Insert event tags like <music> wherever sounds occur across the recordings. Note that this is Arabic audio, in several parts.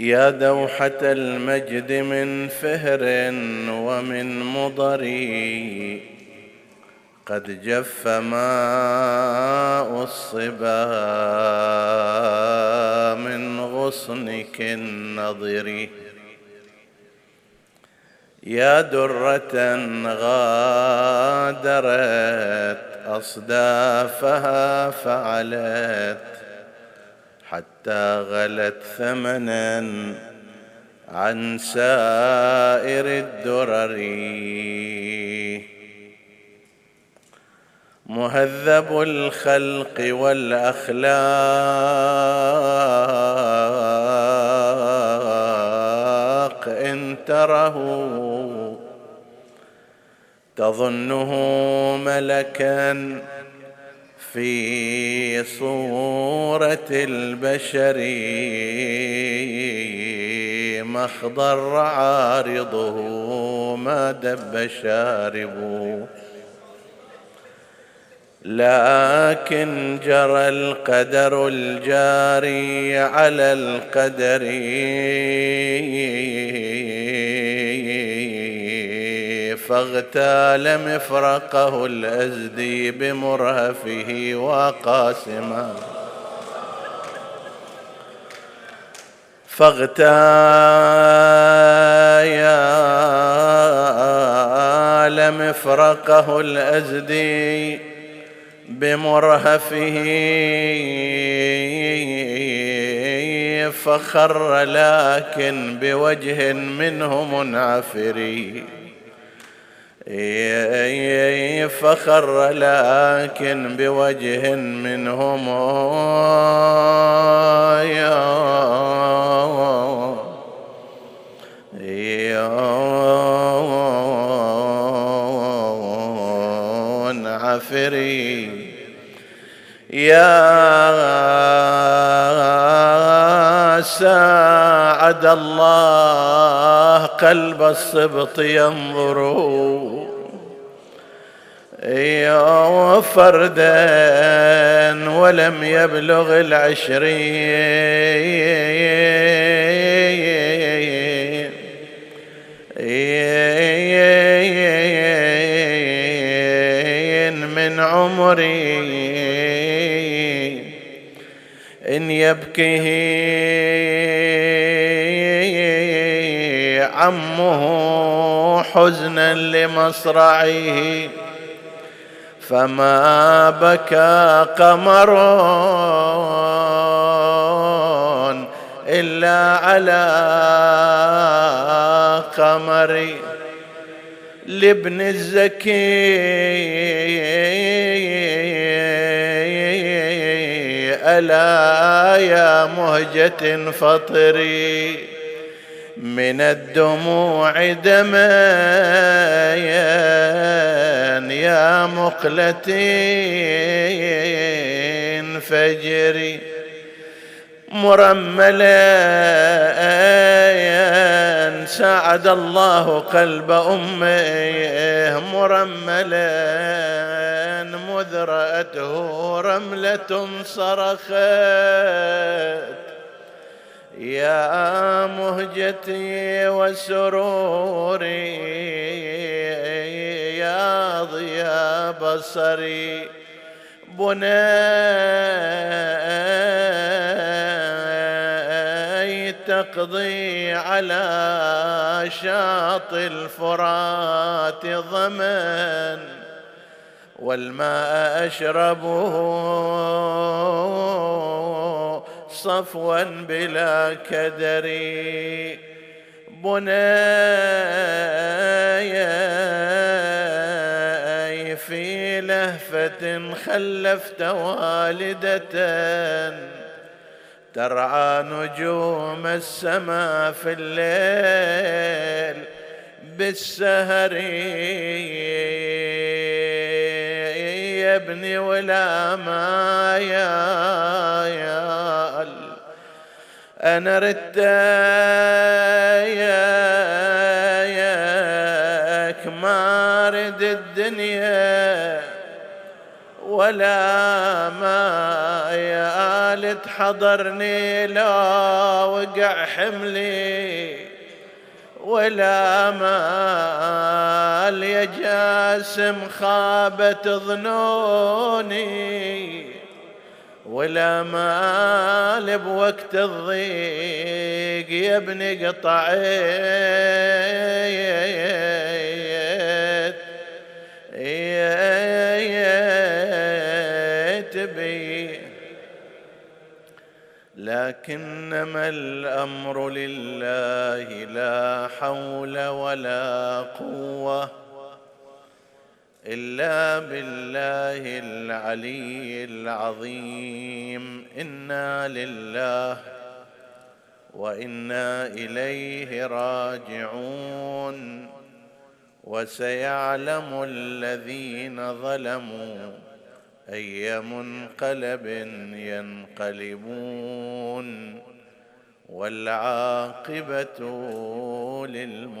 يا دوحة المجد من فهر ومن مضر قد جف ماء الصبا من غصنك النضر. يا درة غادرت أصدافها فعلت. حتى غلت ثمنا عن سائر الدرر. مهذب الخلق والأخلاق إن تره تظنه ملكا في صورة البشر مخضر عارضه ما دب شاربه لكن جرى القدر الجاري على القدر فاغتال مفرقه الأزدي بمرهفه وقاسما فاغتال مفرقه الأزدي بمرهفه فخر لكن بوجه منه منعفري. فخر لكن بوجه منهم عفري. يا ساعد الله قلب السبط ينظر يا فردا ولم يبلغ العشرين. من عمري إن يبكيه عمه حزنا لمصرعه فما بكى قمر إلا على قمر لابن الزكي. ألا يا مهجة فطري. من الدموع دما يا مقلتين فجري مرملا ساعد الله قلب أمه مرملا مذ راته رملة صرخت. يا مهجتي وسروري يا ضياء بصري بني تقضي على شاطئ الفرات ضمن والماء أشربه صفوا بلا كدر. بناي في لهفة خلفت والدة. ترعى نجوم السماء في الليل بالسهر. يا ابني ولا ما يا أنا ردت ياك ما رد الدنيا ولا ما يا تحضرني لا وقع حملي ولا ما يا جاسم خابت ظنوني ولا مال بوقت الضيق يا ابني قطعت تبي لكنما الأمر لله لا حول ولا قوة. إلا بالله العلي العظيم. إنا لله وإنا إليه راجعون. وسيعلم الذين ظلموا أي منقلب ينقلبون. والعاقبة للمتقين.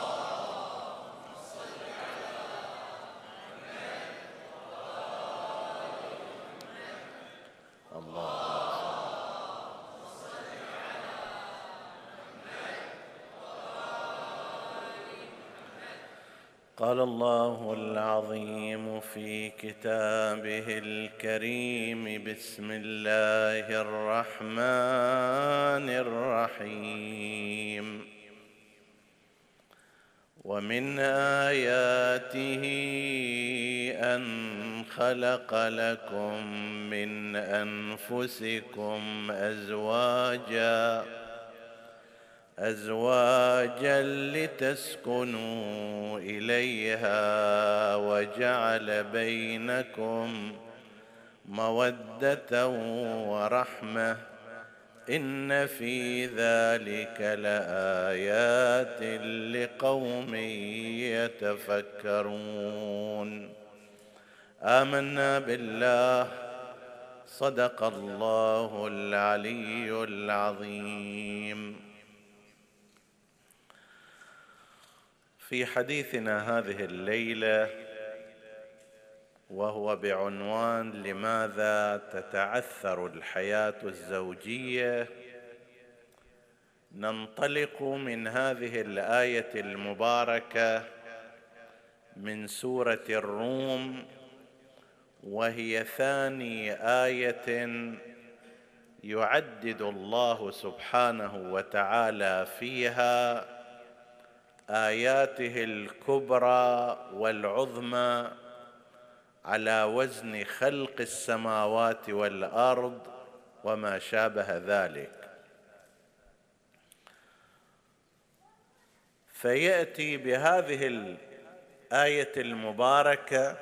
قال الله العظيم في كتابه الكريم بسم الله الرحمن الرحيم. ومن آياته أن خلق لكم من أنفسكم ازواجا أزواجا لتسكنوا إليها وجعل بينكم مودة ورحمة. إن في ذلك لآيات لقوم يتفكرون. آمنا بالله. صدق الله العلي العظيم. في حديثنا هذه الليلة وهو بعنوان لماذا تتعثر الحياة الزوجية؟ ننطلق من هذه الآية المباركة من سورة الروم وهي ثاني آية يعدد الله سبحانه وتعالى فيها آياته الكبرى والعظمى على وزن خلق السماوات والأرض وما شابه ذلك. فيأتي بهذه الآية المباركة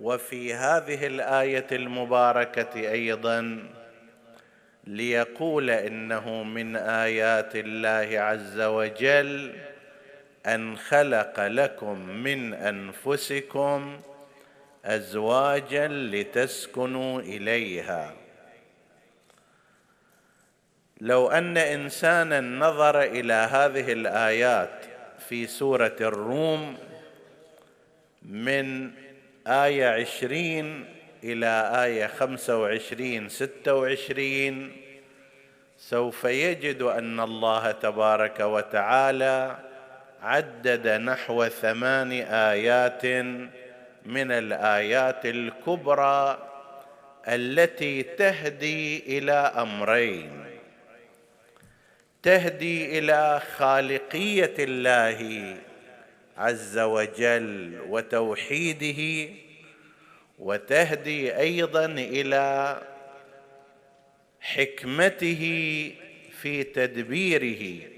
وفي هذه الآية المباركة أيضا ليقول إنه من آيات الله عز وجل أن خلق لكم من أنفسكم أزواجا لتسكنوا إليها. لو أن إنسانا نظر إلى هذه الآيات في سورة الروم من آية عشرين إلى آية خمسة وعشرين ستة وعشرين سوف يجد أن الله تبارك وتعالى عدد نحو ثمان آيات من الآيات الكبرى التي تهدي إلى أمرين. تهدي إلى خالقية الله عز وجل وتوحيده وتهدي أيضا إلى حكمته في تدبيره.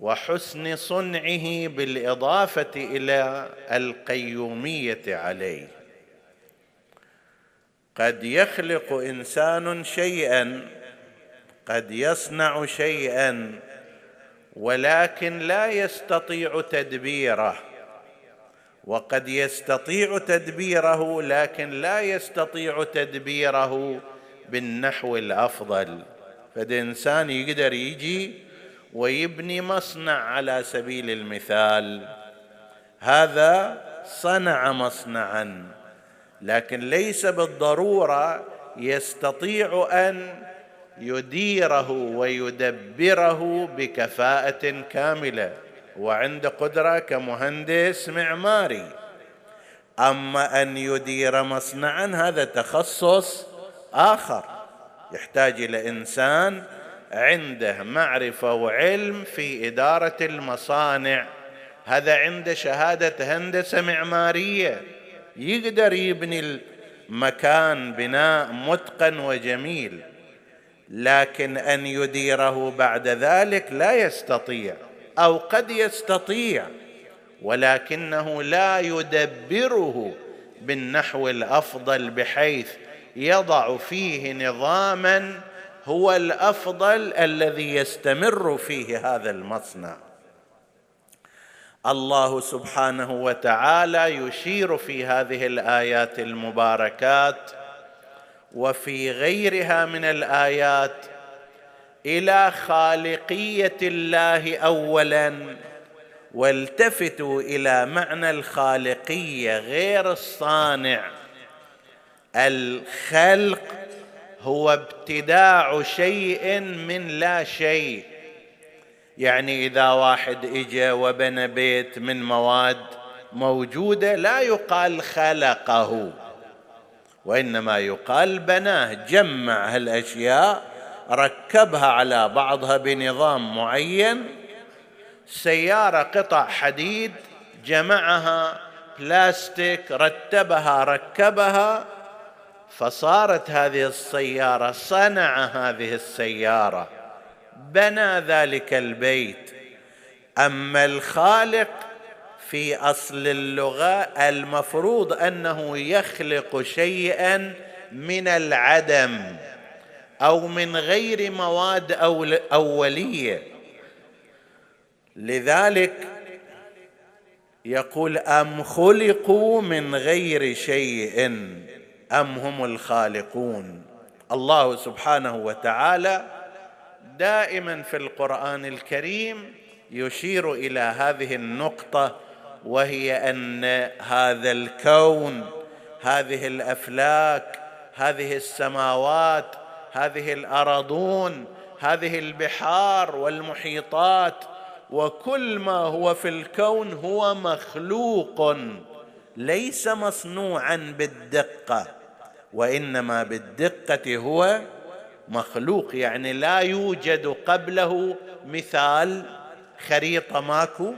وحسن صنعه بالإضافة إلى القيومية عليه. قد يخلق إنسان شيئا قد يصنع شيئا ولكن لا يستطيع تدبيره. وقد يستطيع تدبيره لكن لا يستطيع تدبيره بالنحو الأفضل. فده انسان يقدر يجي ويبني مصنع على سبيل المثال. هذا صنع مصنعا لكن ليس بالضرورة يستطيع أن يديره ويدبره بكفاءة كاملة. وعند قدرة كمهندس معماري. أما أن يدير مصنعا هذا تخصص آخر. يحتاج إلى إنسان عنده معرفة وعلم في إدارة المصانع. هذا عنده شهادة هندسة معمارية. يقدر يبني المكان بناء متقن وجميل لكن أن يديره بعد ذلك لا يستطيع أو قد يستطيع ولكنه لا يدبره بالنحو الأفضل بحيث يضع فيه نظاما هو الأفضل الذي يستمر فيه هذا المصنع. الله سبحانه وتعالى يشير في هذه الآيات المباركات وفي غيرها من الآيات إلى خالقية الله اولا والتفتوا إلى معنى الخالقية غير الصانع. الخلق هو ابتداع شيء من لا شيء. يعني إذا واحد اجى وبنى بيت من مواد موجودة لا يقال خلقه وإنما يقال بناه جمع هالأشياء ركبها على بعضها بنظام معين سيارة قطع حديد جمعها بلاستيك رتبها ركبها فصارت هذه السيارة صنع هذه السيارة. بنى ذلك البيت. أما الخالق في أصل اللغة المفروض أنه يخلق شيئا من العدم أو من غير مواد أولية. لذلك يقول أم خلقوا من غير شيء؟ أم هم الخالقون؟ الله سبحانه وتعالى دائما في القرآن الكريم يشير إلى هذه النقطة وهي أن هذا الكون هذه الأفلاك هذه السماوات هذه الارضون هذه البحار والمحيطات وكل ما هو في الكون هو مخلوق. ليس مصنوعا بالدقة وإنما بالدقة هو مخلوق. يعني لا يوجد قبله مثال خريطة ماكو.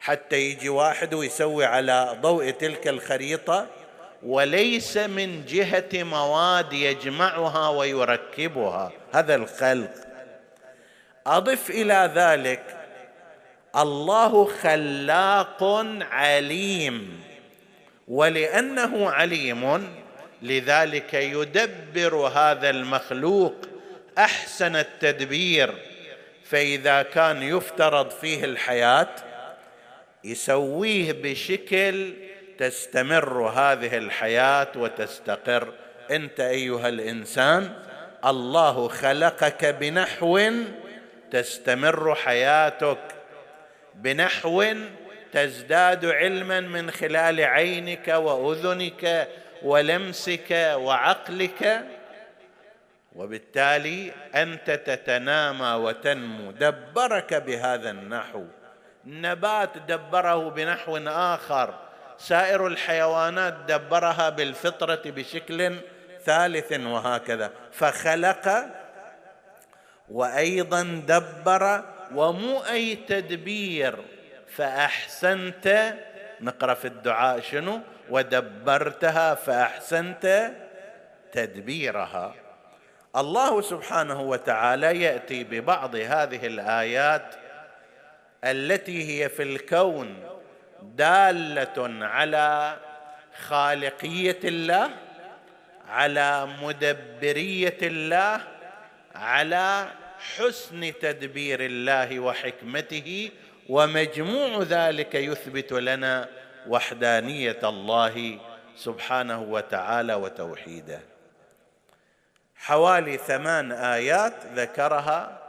حتى يجي واحد ويسوي على ضوء تلك الخريطة وليس من جهة مواد يجمعها ويركبها. هذا الخلق. أضف إلى ذلك الله خلاق عليم. ولأنه عليم لذلك يدبر هذا المخلوق أحسن التدبير. فإذا كان يفترض فيه الحياة يسويه بشكل تستمر هذه الحياة وتستقر. أنت أيها الإنسان الله خلقك بنحو تستمر حياتك. بنحو تزداد علما من خلال عينك وأذنك ولمسك وعقلك وبالتالي أنت تتنامى وتنمو. دبرك بهذا النحو. النبات دبره بنحو آخر. سائر الحيوانات دبرها بالفطرة بشكل ثالث وهكذا. فخلق وأيضا دبر ومو اي تدبير فأحسنت. نقرأ في الدعاء شنو؟ ودبرتها فأحسنت تدبيرها. الله سبحانه وتعالى يأتي ببعض هذه الآيات التي هي في الكون دالة على خالقية الله على مدبرية الله على حسن تدبير الله وحكمته ومجموع ذلك يثبت لنا وحدانية الله سبحانه وتعالى وتوحيده. حوالي ثمان آيات ذكرها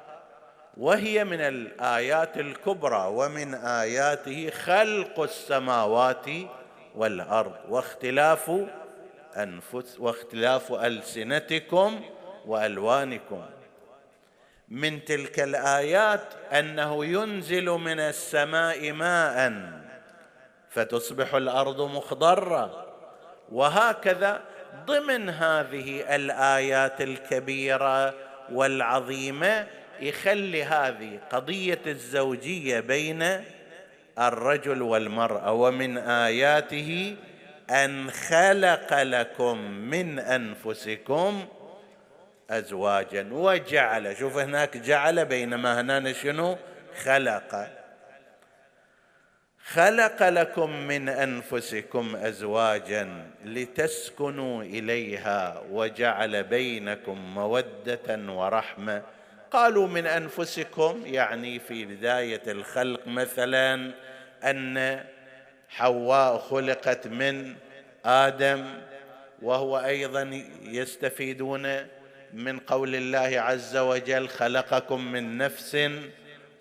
وهي من الآيات الكبرى ومن آياته خلق السماوات والأرض واختلاف أنفس واختلاف ألسنتكم وألوانكم. من تلك الآيات أنه ينزل من السماء ماء فتصبح الأرض مخضرة. وهكذا ضمن هذه الآيات الكبيرة والعظيمة يخلي هذه قضية الزوجية بين الرجل والمرأة. ومن آياته أن خلق لكم من أنفسكم ازواجا. وجعل شوف هناك جعل بينما هنا شنو؟ خلق. خلق لكم من أنفسكم ازواجا لتسكنوا إليها وجعل بينكم مودة ورحمة. قالوا من أنفسكم يعني في بداية الخلق مثلا أن حواء خلقت من آدم وهو أيضا يستفيدون من قول الله عز وجل خلقكم من نفس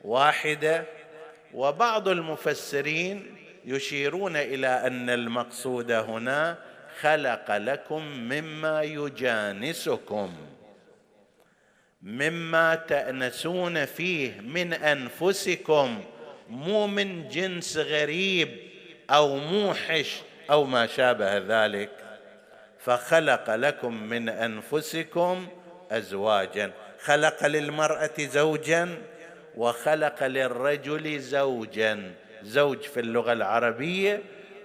واحدة. وبعض المفسرين يشيرون إلى أن المقصود هنا خلق لكم مما يجانسكم مما تأنسون فيه من أنفسكم مو من جنس غريب أو موحش أو ما شابه ذلك. فخلق لكم من أنفسكم ازواجا. خلق للمرأة زوجا وخلق للرجل زوجا. زوج في اللغة العربية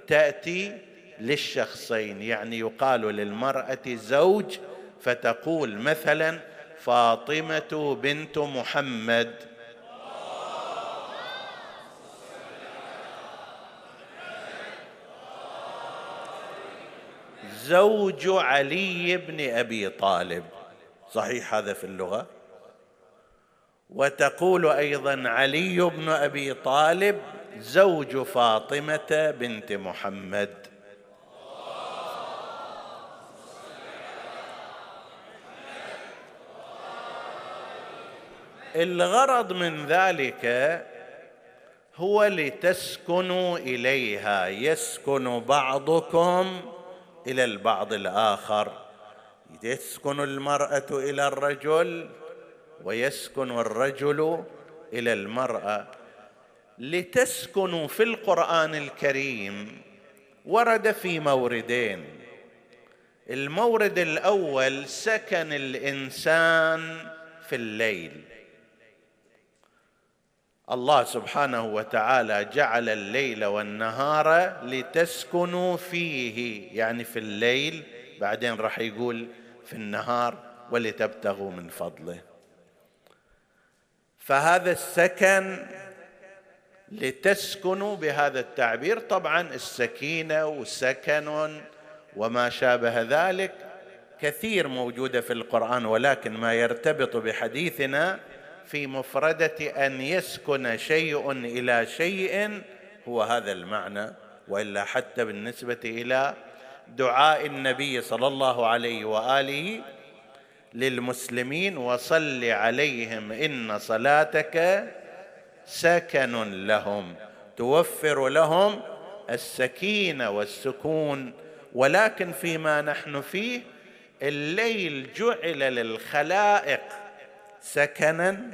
تأتي للشخصين يعني يقال للمرأة زوج فتقول مثلا فاطمة بنت محمد. زوج علي بن أبي طالب. صحيح هذا في اللغة. وتقول أيضا علي بن أبي طالب زوج فاطمة بنت محمد. الغرض من ذلك هو لتسكنوا إليها يسكن بعضكم إلى البعض الآخر. تسكن المرأة إلى الرجل ويسكن الرجل إلى المرأة لتسكنوا في القرآن الكريم ورد في موردين. المورد الأول سكن الإنسان في الليل. الله سبحانه وتعالى جعل الليل والنهار لتسكنوا فيه يعني في الليل. بعدين راح يقول في النهار ولتبتغوا من فضله. فهذا السكن لتسكنوا بهذا التعبير. طبعا السكينة وسكن وما شابه ذلك كثير موجودة في القرآن ولكن ما يرتبط بحديثنا في مفردة أن يسكن شيء إلى شيء هو هذا المعنى وإلا حتى بالنسبة إلى دعاء النبي صلى الله عليه وآله للمسلمين وصل عليهم إن صلاتك سكن لهم توفر لهم السكينه والسكون. ولكن فيما نحن فيه الليل جعل للخلائق سكنا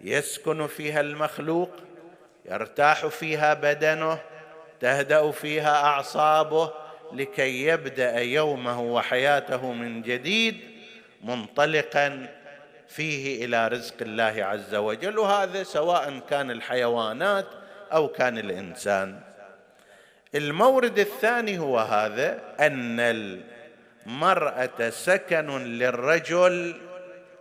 يسكن فيها المخلوق يرتاح فيها بدنه تهدأ فيها أعصابه لكي يبدأ يومه وحياته من جديد منطلقا فيه إلى رزق الله عز وجل وهذا سواء كان الحيوانات أو كان الإنسان. المورد الثاني هو هذا أن المرأة سكن للرجل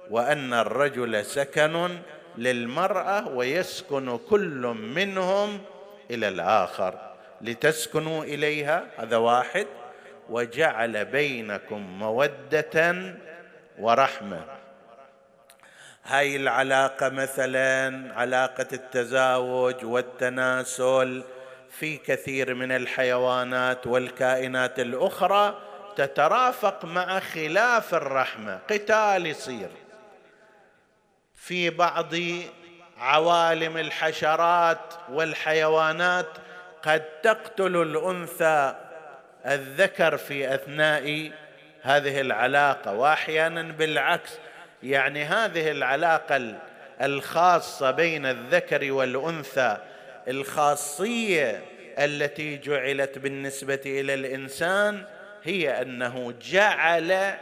وأن الرجل سكن للمرأة ويسكن كل منهم إلى الآخر. لتسكنوا إليها هذا واحد. وجعل بينكم مودة ورحمة. هاي العلاقة مثلا علاقة التزاوج والتناسل في كثير من الحيوانات والكائنات الأخرى تترافق مع خلاف الرحمة. قتال يصير. في بعض عوالم الحشرات والحيوانات قد تقتل الأنثى الذكر في أثناء هذه العلاقة. وأحيانا بالعكس يعني هذه العلاقة الخاصة بين الذكر والأنثى الخاصية التي جعلت بالنسبة إلى الإنسان هي أنه جعل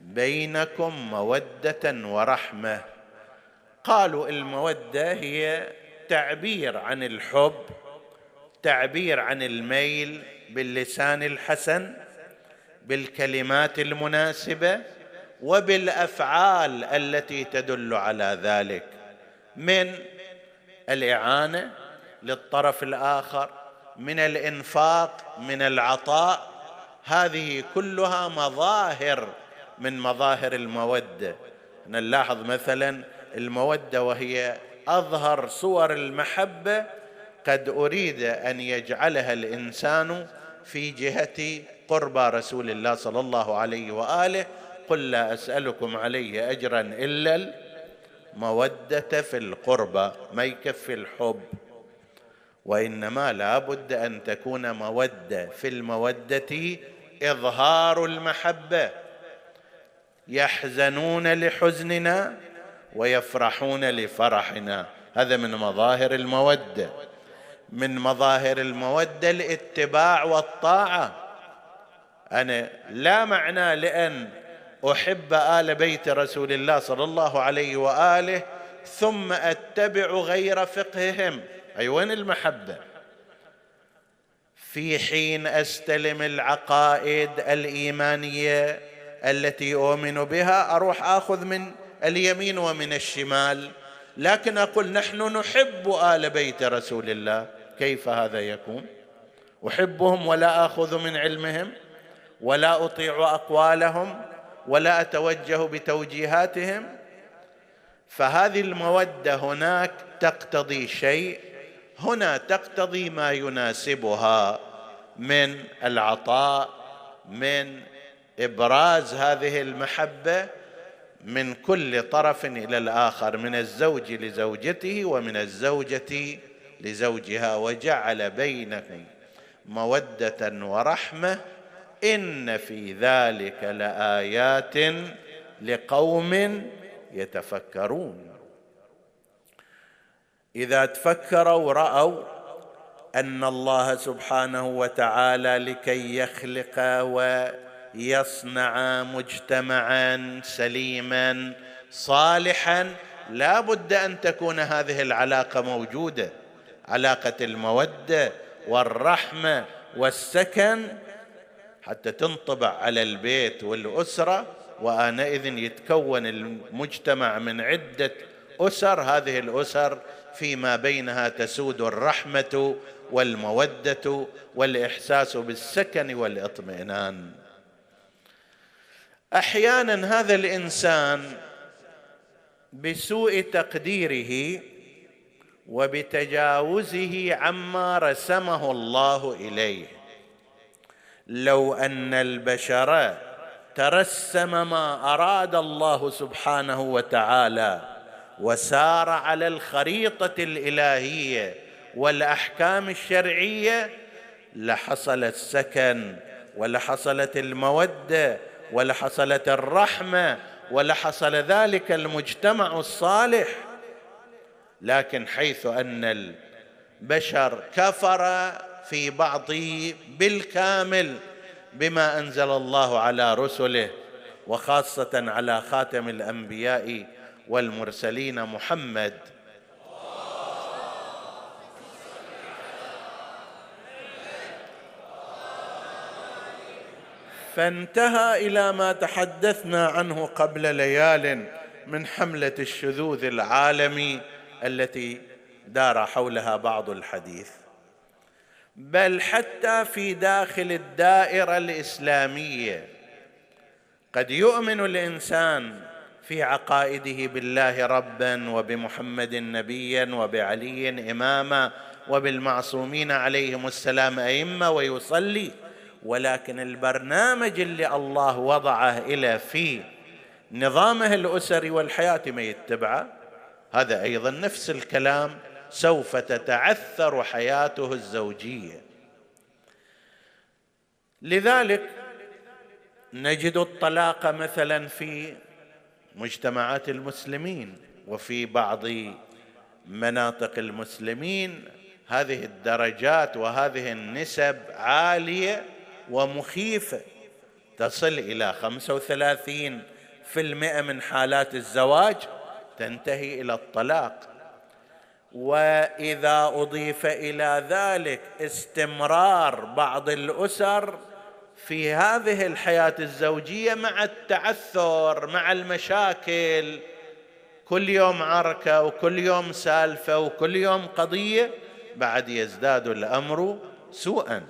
بينكم مودة ورحمة. قالوا المودة هي تعبير عن الحب. تعبير عن الميل باللسان الحسن بالكلمات المناسبة وبالأفعال التي تدل على ذلك من الإعانة للطرف الآخر من الإنفاق من العطاء هذه كلها مظاهر من مظاهر المودة. نلاحظ مثلا المودة وهي أظهر صور المحبة قد أريد أن يجعلها الإنسان في جهة قربى رسول الله صلى الله عليه وآله قل لا أسألكم عليه اجرا إلا المودة في القربى ما يكفي الحب. وإنما لا بد أن تكون مودة في المودة إظهار المحبة. يحزنون لحزننا ويفرحون لفرحنا. هذا من مظاهر المودة. من مظاهر المودة الاتباع والطاعة. أنا لا معنى لأن أحب آل بيت رسول الله صلى الله عليه وآله ثم أتبع غير فقههم. أي وين المحبة؟ في حين أستلم العقائد الإيمانية التي أؤمن بها أروح آخذ من اليمين ومن الشمال. لكن أقول نحن نحب آل بيت رسول الله. كيف هذا يكون؟ أحبهم ولا آخذ من علمهم ولا أطيع أقوالهم ولا أتوجه بتوجيهاتهم. فهذه المودة هناك تقتضي شيء هنا تقتضي ما يناسبها من العطاء من إبراز هذه المحبة من كل طرف إلى الآخر من الزوج لزوجته ومن الزوجة لزوجها وجعل بينكم مودة ورحمة إن في ذلك لآيات لقوم يتفكرون. إذا تفكروا رأوا أن الله سبحانه وتعالى لكي يخلق ويصنع مجتمعا سليما صالحا لا بد أن تكون هذه العلاقة موجودة. علاقة المودة والرحمة والسكن حتى تنطبع على البيت والأسرة وانئذ يتكون المجتمع من عدة أسر. هذه الأسر فيما بينها تسود الرحمة والمودة والإحساس بالسكن والإطمئنان. أحيانا هذا الإنسان بسوء تقديره وبتجاوزه عما رسمه الله إليه. لو أن البشر ترسم ما أراد الله سبحانه وتعالى وسار على الخريطة الإلهية والأحكام الشرعية لحصل السكن ولحصلت المودة ولحصلت الرحمة ولحصل ذلك المجتمع الصالح. لكن حيث أن البشر كفر في بعضه بالكامل بما أنزل الله على رسله وخاصة على خاتم الأنبياء والمرسلين محمد. فانتهى إلى ما تحدثنا عنه قبل ليال من حملة الشذوذ العالمي التي دار حولها بعض الحديث. بل حتى في داخل الدائرة الإسلامية قد يؤمن الإنسان في عقائده بالله ربا وبمحمد نبيا وبعلي إماما وبالمعصومين عليهم السلام أئمة ويصلي. ولكن البرنامج اللي الله وضعه إلى في نظامه الأسري والحياة ما يتبعه هذا أيضا نفس الكلام سوف تتعثر حياته الزوجية. لذلك نجد الطلاق مثلا في مجتمعات المسلمين وفي بعض مناطق المسلمين. هذه الدرجات وهذه النسب عالية ومخيفة. تصل في المئة من حالات الزواج. تنتهي إلى الطلاق. وإذا أضيف إلى ذلك استمرار بعض الأسر في هذه الحياة الزوجية مع التعثر مع المشاكل. كل يوم عركة وكل يوم سالفة وكل يوم قضية بعد يزداد الأمر سوءا.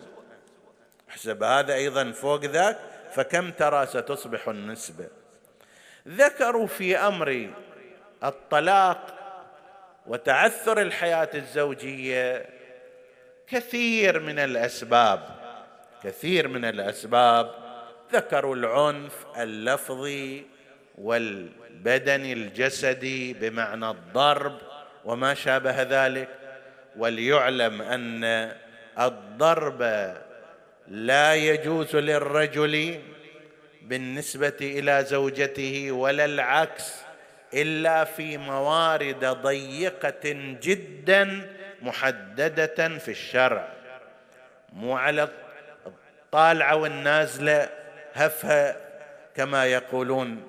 احسب هذا أيضا فوق ذاك فكم ترى ستصبح النسبة. ذكروا في أمر الطلاق وتعثر الحياة الزوجية كثير من الأسباب كثير من الأسباب ذكروا العنف اللفظي والبدني الجسدي بمعنى الضرب وما شابه ذلك وليعلم أن الضرب لا يجوز للرجل بالنسبة إلى زوجته ولا العكس. إلا في موارد ضيقة جدا محددة في الشرع. مو على الطالعة والنازلة هفها كما يقولون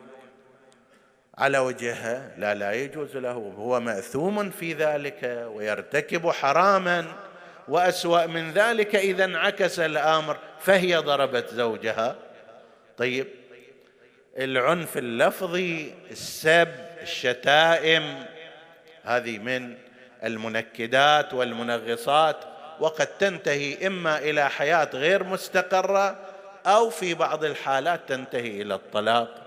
على وجهها. لا لا يجوز له. هو مأثوم في ذلك ويرتكب حراما وأسوأ من ذلك إذا انعكس الأمر فهي ضربت زوجها. طيب العنف اللفظي السب الشتائم هذه من المنكدات والمنغصات وقد تنتهي إما إلى حياة غير مستقرة أو في بعض الحالات تنتهي إلى الطلاق.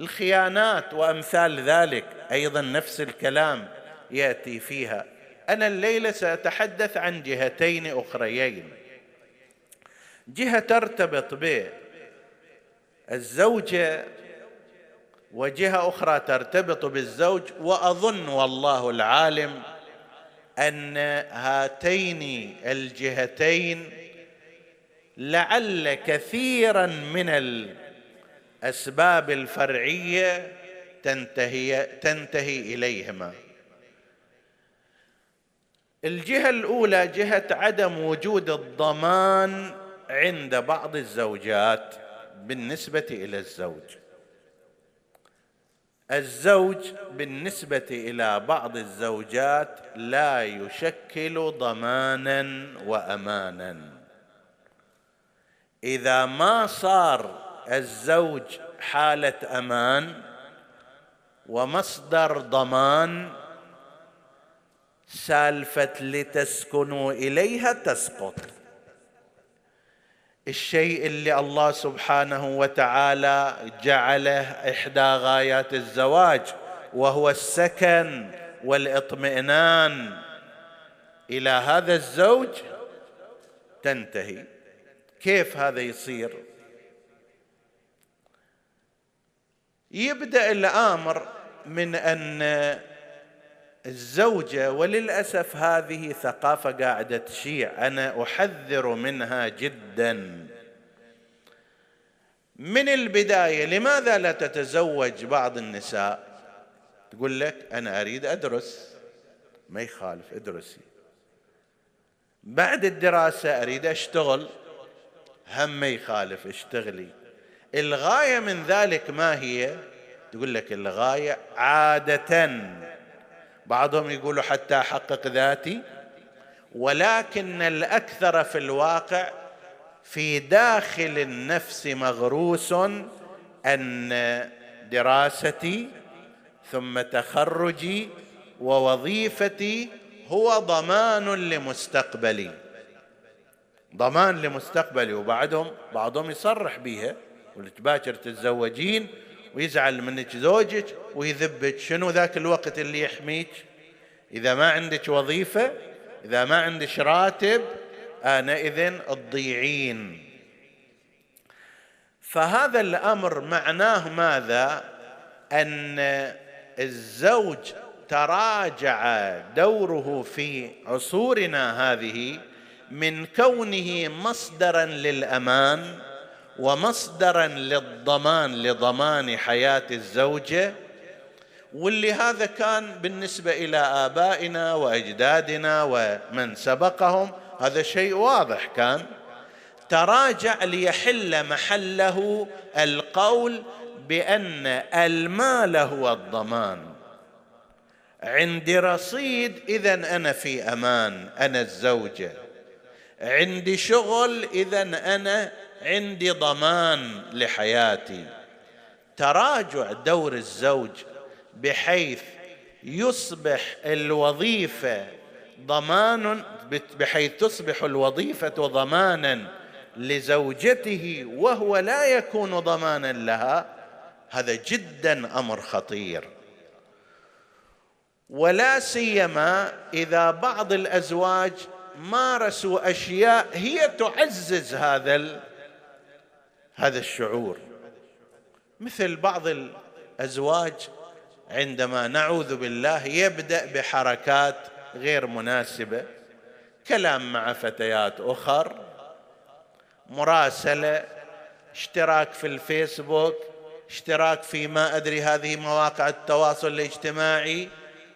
الخيانات وأمثال ذلك أيضا نفس الكلام يأتي فيها. أنا الليلة سأتحدث عن جهتين أخريين. جهة ترتبط بالزوجه وجهة أخرى ترتبط بالزوج وأظن والله العالم أن هاتين الجهتين لعل كثيرا من الأسباب الفرعية تنتهي تنتهي إليهما. الجهة الأولى جهة عدم وجود الضمان عند بعض الزوجات. بالنسبة إلى الزوج. الزوج بالنسبة إلى بعض الزوجات لا يشكل ضمانا وامانا. إذا ما صار الزوج حالة أمان ومصدر ضمان سالفة لتسكنوا إليها تسقط. الشيء اللي الله سبحانه وتعالى جعله إحدى غايات الزواج وهو السكن والإطمئنان. إلى هذا الزوج تنتهي. كيف هذا يصير؟ يبدأ الأمر من أن الزوجة وللأسف هذه ثقافة قاعدة تشيع. أنا أحذر منها جدا. من البداية لماذا لا تتزوج بعض النساء؟ تقول لك أنا أريد أدرس. ما يخالف ادرسي. بعد الدراسة أريد أشتغل. هم ما يخالف اشتغلي. الغاية من ذلك ما هي؟ تقول لك الغاية عادة. بعضهم يقولوا حتى أحقق ذاتي ولكن الأكثر في الواقع في داخل النفس مغروس أن دراستي ثم تخرجي ووظيفتي هو ضمان لمستقبلي. ضمان لمستقبلي وبعدهم بعضهم يصرح بها باكر تتزوجين ويزعل منك زوجك ويذبك. شنو ذاك الوقت اللي يحميك؟ إذا ما عندك وظيفة إذا ما عندك راتب آنئذ تضيعين فهذا الأمر معناه ماذا؟ أن الزوج تراجع دوره في عصورنا هذه من كونه مصدرا للأمان. ومصدرا للضمان لضمان حياة الزوجة واللي هذا كان بالنسبة إلى آبائنا وأجدادنا ومن سبقهم هذا شيء واضح كان. تراجع ليحل محله القول بأن المال هو الضمان. عندي رصيد اذا أنا في أمان أنا الزوجة. عندي شغل اذا أنا عندي ضمان لحياتي. تراجع دور الزوج بحيث يصبح الوظيفة ضمان بحيث تصبح الوظيفة ضمانا لزوجته وهو لا يكون ضمانا لها هذا جدا أمر خطير. ولا سيما إذا بعض الأزواج مارسوا أشياء هي تعزز هذا هذا الشعور. مثل بعض الأزواج عندما نعوذ بالله يبدأ بحركات غير مناسبة. كلام مع فتيات أخر مراسلة اشتراك في الفيسبوك اشتراك في ما أدري هذه مواقع التواصل الاجتماعي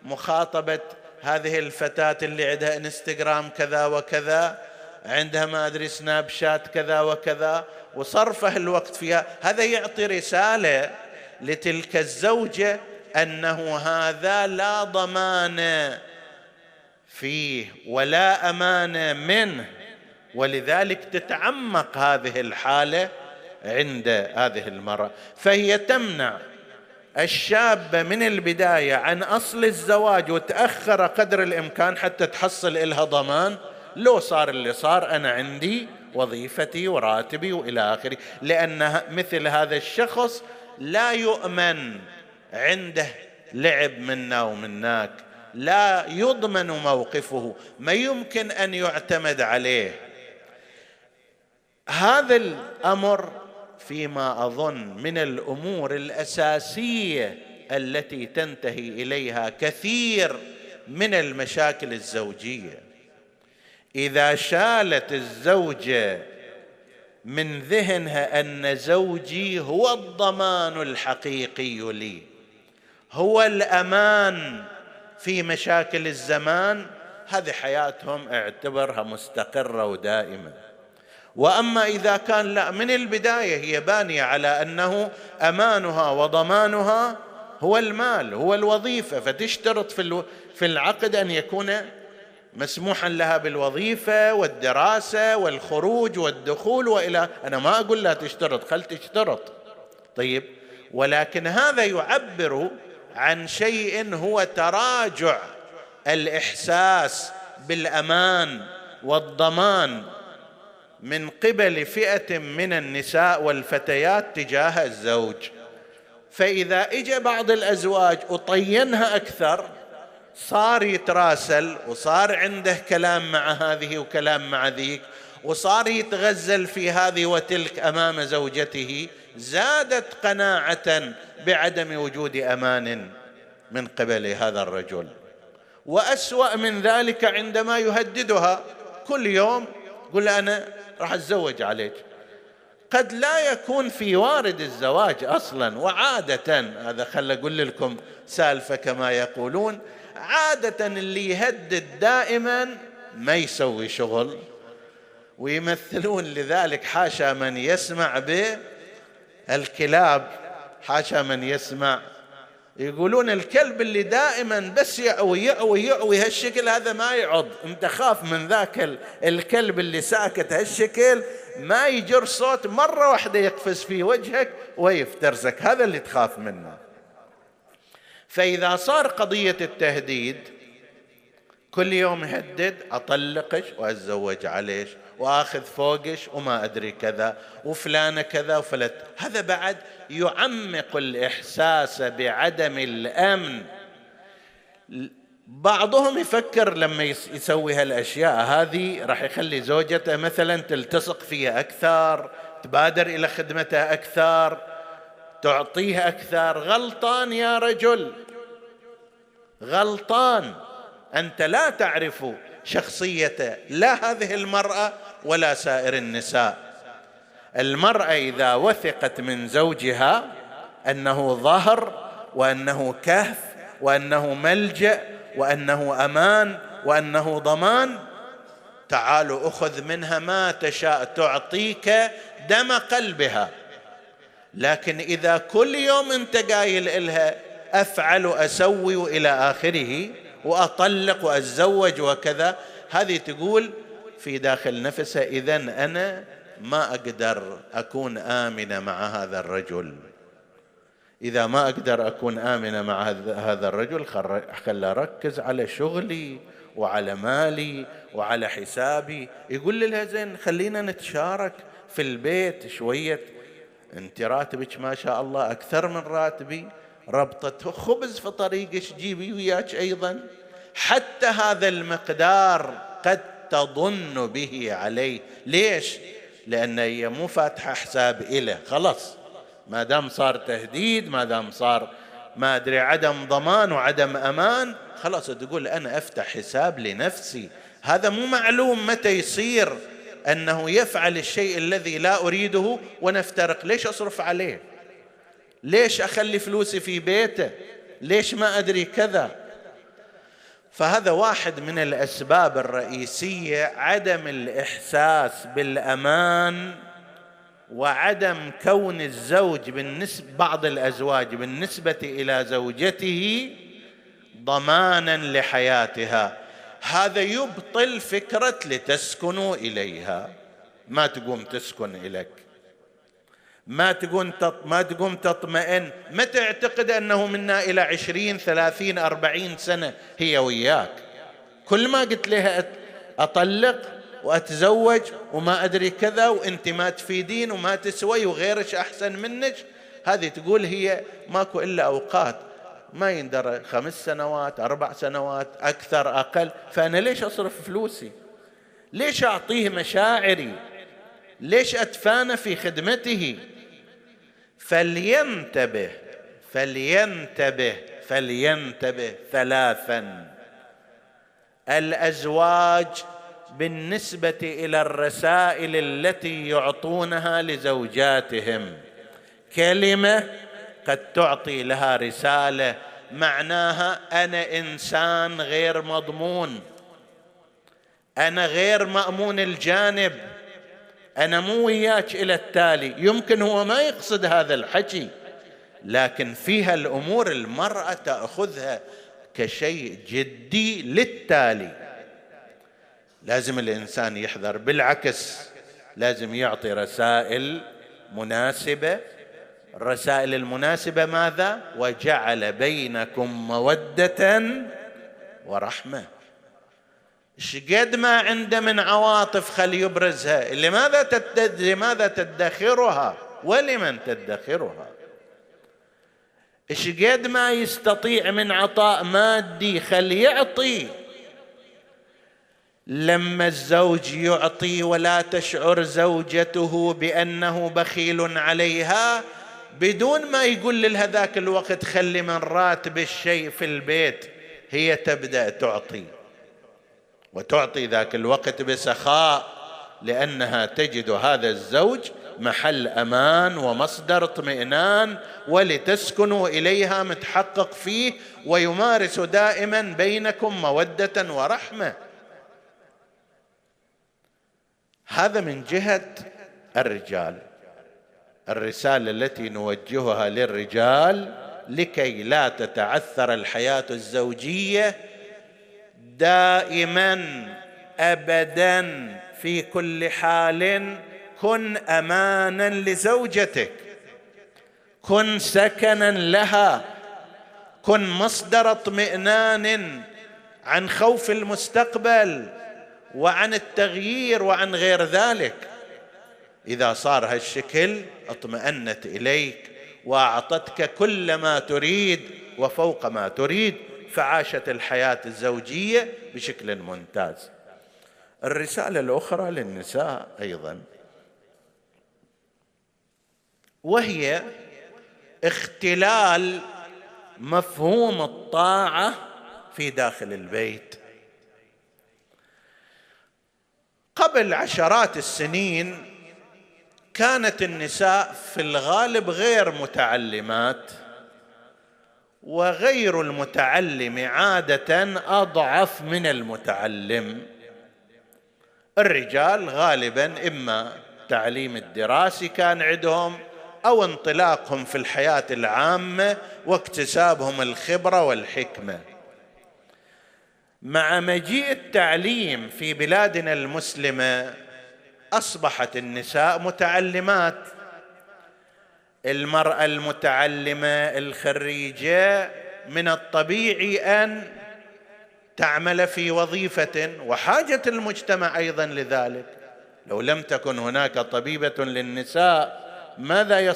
مخاطبة هذه الفتاة اللي عندها إنستغرام كذا وكذا. عندها ما ادري سناب شات كذا وكذا وصرفه الوقت فيها هذا يعطي رسالة لتلك الزوجة أنه هذا لا ضمان فيه ولا أمان منه. ولذلك تتعمق هذه الحالة عند هذه المرأة. فهي تمنع الشابة من البداية عن أصل الزواج وتأخر قدر الإمكان حتى تحصل إلها ضمان لو صار اللي صار أنا عندي وظيفتي وراتبي وإلى آخره. لأن مثل هذا الشخص لا يؤمن عنده لعب منا ومناك. لا يضمن موقفه. ما يمكن أن يعتمد عليه. هذا الأمر فيما أظن من الأمور الأساسية التي تنتهي إليها كثير من المشاكل الزوجية. إذا شالت الزوجة من ذهنها أن زوجي هو الضمان الحقيقي لي. هو الأمان في مشاكل الزمان. هذه حياتهم اعتبرها مستقرة ودائمة. وأما إذا كان لا من البداية هي بانية على أنه أمانها وضمانها هو المال هو الوظيفة فتشترط في العقد أن يكون مسموحا لها بالوظيفة والدراسة والخروج والدخول وإلى أنا ما أقول لا تشترط خل تشترط. طيب ولكن هذا يعبر عن شيء هو تراجع الإحساس بالأمان والضمان من قبل فئة من النساء والفتيات تجاه الزوج. فإذا اجى بعض الأزواج وطينها أكثر صار يتراسل وصار عنده كلام مع هذه وكلام مع ذيك وصار يتغزل في هذه وتلك أمام زوجته زادت قناعة بعدم وجود أمان من قبل هذا الرجل. وأسوأ من ذلك عندما يهددها. كل يوم قل أنا راح أتزوج عليك. قد لا يكون في وارد الزواج أصلا وعادة. هذا خل أقول لكم سالفة كما يقولون. عادة اللي يهدد دائما ما يسوي شغل ويمثلون لذلك حاشا من يسمع بالكلاب حاشا من يسمع. يقولون الكلب اللي دائما بس يعوي يعوي يعوي هالشكل هذا ما يعض. انت خاف من ذاك الكلب اللي ساكت هالشكل ما يجر صوت مرة واحدة يقفز في وجهك ويفترسك هذا اللي تخاف منه. فإذا صار قضية التهديد كل يوم يهدد أطلقش وأتزوج عليش وأخذ فوقش وما أدري كذا وفلانة كذا وفلت. هذا بعد يعمق الإحساس بعدم الأمن. بعضهم يفكر لما يسوي هالأشياء هذه راح يخلي زوجته مثلا تلتصق فيه أكثر تبادر إلى خدمته أكثر تعطيه أكثر. غلطان يا رجل. غلطان. أنت لا تعرف شخصية لا هذه المرأة ولا سائر النساء. المرأة إذا وثقت من زوجها أنه ظهر وأنه كهف وأنه ملجأ وأنه أمان وأنه ضمان تعالوا أخذ منها ما تشاء تعطيك دم قلبها. لكن إذا كل يوم أنت قايل إلها أفعل وأسوي والى آخره وأطلق وأتزوج وكذا. هذه تقول في داخل نفسها اذا أنا ما أقدر أكون امنه مع هذا الرجل. إذا ما أقدر أكون امنه مع هذا الرجل خل أركز على شغلي وعلى مالي وعلى حسابي. يقول لها زين خلينا نتشارك في البيت شوية. أنت راتبك ما شاء الله أكثر من راتبي. ربطة خبز في طريقك جيبي وياك أيضا. حتى هذا المقدار قد تظن به عليه. ليش؟ لأن هي مو فاتحة حساب إله. خلاص. ما دام صار تهديد ما دام صار ما أدري عدم ضمان وعدم أمان خلاص تقول أنا أفتح حساب لنفسي. هذا مو معلوم متى يصير أنه يفعل الشيء الذي لا أريده ونفترق. ليش أصرف عليه؟ ليش أخلي فلوسي في بيته؟ ليش ما أدري كذا؟ فهذا واحد من الأسباب الرئيسية عدم الإحساس بالأمان وعدم كون الزوج بالنسبة بعض الأزواج بالنسبة إلى زوجته ضمانا لحياتها. هذا يبطل فكرة لتسكنوا إليها. ما تقوم تسكن إليك. ما تقوم ما تقوم تطمئن. ما تعتقد أنه منا إلى عشرين ثلاثين أربعين سنة هي وياك؟ كل ما قلت لها أطلق وأتزوج وما أدري كذا وأنت ما تفيدين وما تسوي وغيرك أحسن منك هذه تقول هي ماكو إلا أوقات. ما يندرى خمس سنوات أربع سنوات أكثر أقل. فأنا ليش أصرف فلوسي؟ ليش أعطيه مشاعري؟ ليش اتفانى في خدمته؟ فلينتبه فلينتبه فلينتبه ثلاثا. الأزواج بالنسبة إلى الرسائل التي يعطونها لزوجاتهم. كلمة قد تعطي لها رسالة معناها أنا إنسان غير مضمون. أنا غير مأمون الجانب. أنا مو وياك إلى التالي. يمكن هو ما يقصد هذا الحكي لكن فيها الأمور المرأة تأخذها كشيء جدي للتالي. لازم الإنسان يحذر بالعكس لازم يعطي رسائل مناسبة. الرسائل المناسبة ماذا؟ وجعل بينكم مودة ورحمة. شقد ما عنده من عواطف خل يبرزها. لماذا. لماذا تدخرها؟ ولمن تدخرها؟ شقد ما يستطيع من عطاء مادي خل يعطي. لما الزوج يعطي ولا تشعر زوجته بأنه بخيل عليها بدون ما يقول لها ذاك الوقت خلي من راتب الشيء في البيت هي تبدأ تعطي. وتعطي ذاك الوقت بسخاء لأنها تجد هذا الزوج محل أمان ومصدر اطمئنان ولتسكنوا إليها متحقق فيه ويمارس دائما بينكم مودة ورحمة. هذا من جهة الرجال. الرسالة التي نوجهها للرجال لكي لا تتعثر الحياة الزوجية دائما ابدا في كل حال كن امانا لزوجتك. كن سكنا لها. كن مصدر اطمئنان عن خوف المستقبل وعن التغيير وعن غير ذلك. إذا صار هالشكل اطمأنت إليك وأعطتك كل ما تريد وفوق ما تريد. فعاشت الحياة الزوجية بشكل ممتاز. الرسالة الأخرى للنساء أيضا. وهي اختلال مفهوم الطاعة في داخل البيت. قبل عشرات السنين كانت النساء في الغالب غير متعلمات. وغير المتعلم عادة أضعف من المتعلم. الرجال غالبا إما التعليم الدراسي كان عندهم أو انطلاقهم في الحياة العامة واكتسابهم الخبرة والحكمة. مع مجيء التعليم في بلادنا المسلمة أصبحت النساء متعلمات. المرأة المتعلمة الخريجة من الطبيعي أن تعمل في وظيفة وحاجة المجتمع أيضا لذلك. لو لم تكن هناك طبيبة للنساء ماذا